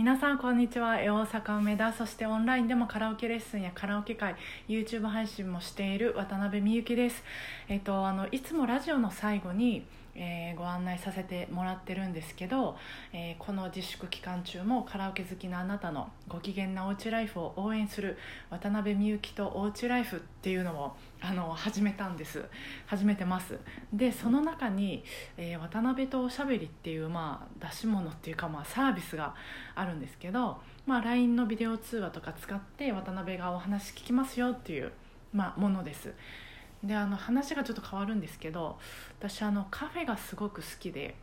皆さんこんにちは。大阪梅田そしてオンラインでもカラオケレッスンやカラオケ会 YouTube 配信もしている渡辺美幸です。えっとあのいつもラジオの最後にえー、ご案内させてもらってるんですけど、えー、この自粛期間中もカラオケ好きなあなたのご機嫌なおうちライフを応援する渡辺美幸とおうちライフっていうのをあの始めたんです。始めてます。でその中に、えー、渡辺とおしゃべりっていう、まあ、出し物っていうか、まあ、サービスがあるんですけど、まあ、LINE のビデオ通話とか使って渡辺がお話聞きますよっていう、まあ、ものです。であの話がちょっと変わるんですけど私あのカフェがすごく好きで、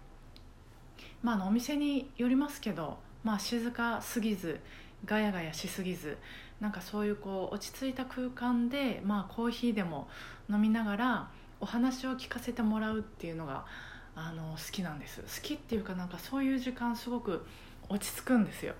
まあ、あのお店によりますけど、まあ、静かすぎずガヤガヤしすぎずなんかそういうこう落ち着いた空間で、まあ、コーヒーでも飲みながらお話を聞かせてもらうっていうのがあの好きなんです。好きっていうかなんかそういう時間すごく落ち着くんですよ。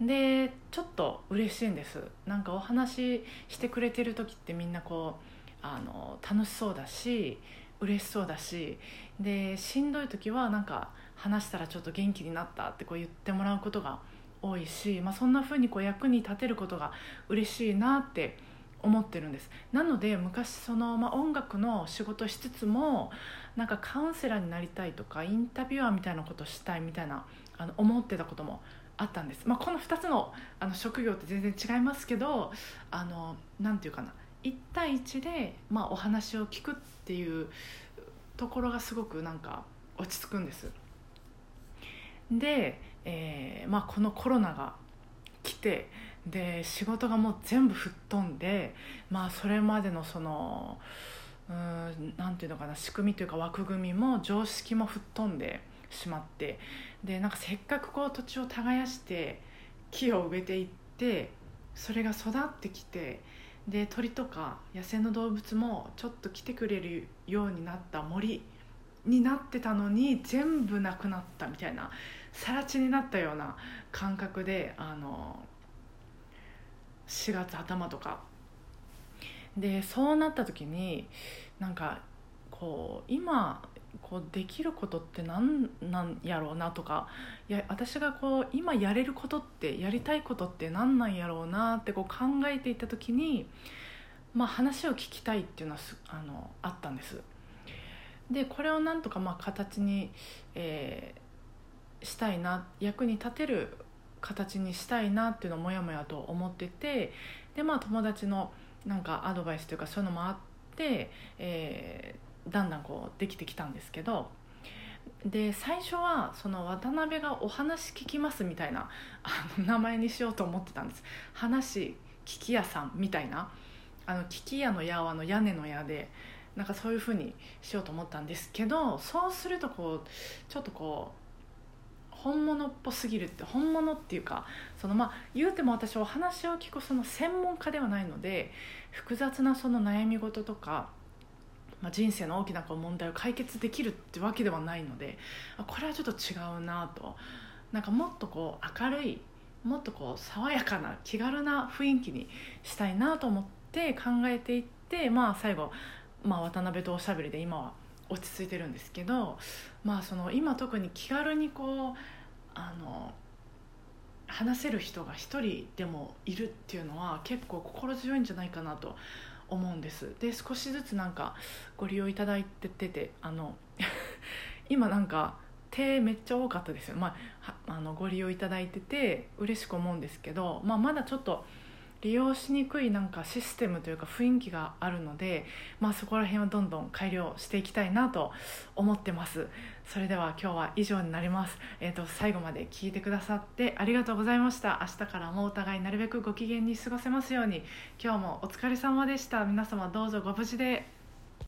でちょっと嬉しいんです。なんかお話ししてくれてる時ってみんなこうあの楽しそうだし嬉しそうだしでしんどい時はなんか話したらちょっと元気になったってこう言ってもらうことが多いし、まあ、そんな風にこう役に立てることが嬉しいなって思ってるんです。なので昔その、まあ、音楽の仕事しつつもなんかカウンセラーになりたいとかインタビュアーみたいなことしたいみたいなあの思ってたこともあったんです、まあ、この2つのあの職業って全然違いますけどあのなていうかな。1対1で、まあ、お話を聞くっていうところがすごくなんか落ち着くんです。で、えーまあ、このコロナが来てで仕事がもう全部吹っ飛んで、まあ、それまでのそのうんなんていうのかな仕組みというか枠組みも常識も吹っ飛んでしまってでなんかせっかくこう土地を耕して木を植えていってそれが育ってきてで鳥とか野生の動物もちょっと来てくれるようになった森になってたのに全部なくなったみたいな更地になったような感覚であの4月頭とか。でそうなった時になんかこう今こうできることって何なんやろうなとかいや私がこう今やれることってやりたいことって何なんやろうなってこう考えていた時に、まあ、話を聞きたいっていうのはあのあったんです。でこれをなんとかまあ形に、えー、したいな役に立てる形にしたいなっていうのをもやもやと思っててでまあ友達のなんかアドバイスというかそういうのもあって、えだんだんこうできてきたんですけどで最初はその渡辺がお話聞きますみたいなあの名前にしようと思ってたんです。話聞き屋さんみたいなあの聞き屋の屋はの屋根の屋でなんかそういうふうにしようと思ったんですけどそうするとこうちょっとこう本物っぽすぎるって本物っていうかそのまあ言うても私お話を聞くその専門家ではないので複雑なその悩み事とかまあ、人生の大きなこう問題を解決できるってわけではないのでこれはちょっと違うなと。なんかもっとこう明るいもっとこう爽やかな気軽な雰囲気にしたいなと思って考えていって、まあ、最後、まあ、渡辺とおしゃべりで今は落ち着いてるんですけど、まあ、その今特に気軽にこうあの話せる人が一人でもいるっていうのは結構心強いんじゃないかなと思うんです。で少しずつなんかご利用いただいててあの 今なんか手めっちゃ多かったですよ、まあ、あのご利用いただいてて嬉しく思うんですけど、まあ、まだちょっと利用しにくいなんかシステムというか雰囲気があるので、まあ、そこら辺はどんどん改良していきたいなと思ってます。それでは今日は以上になります、えーと、最後まで聞いてくださってありがとうございました。明日からもお互いなるべくご機嫌に過ごせますように。今日もお疲れ様でした。皆様どうぞご無事で。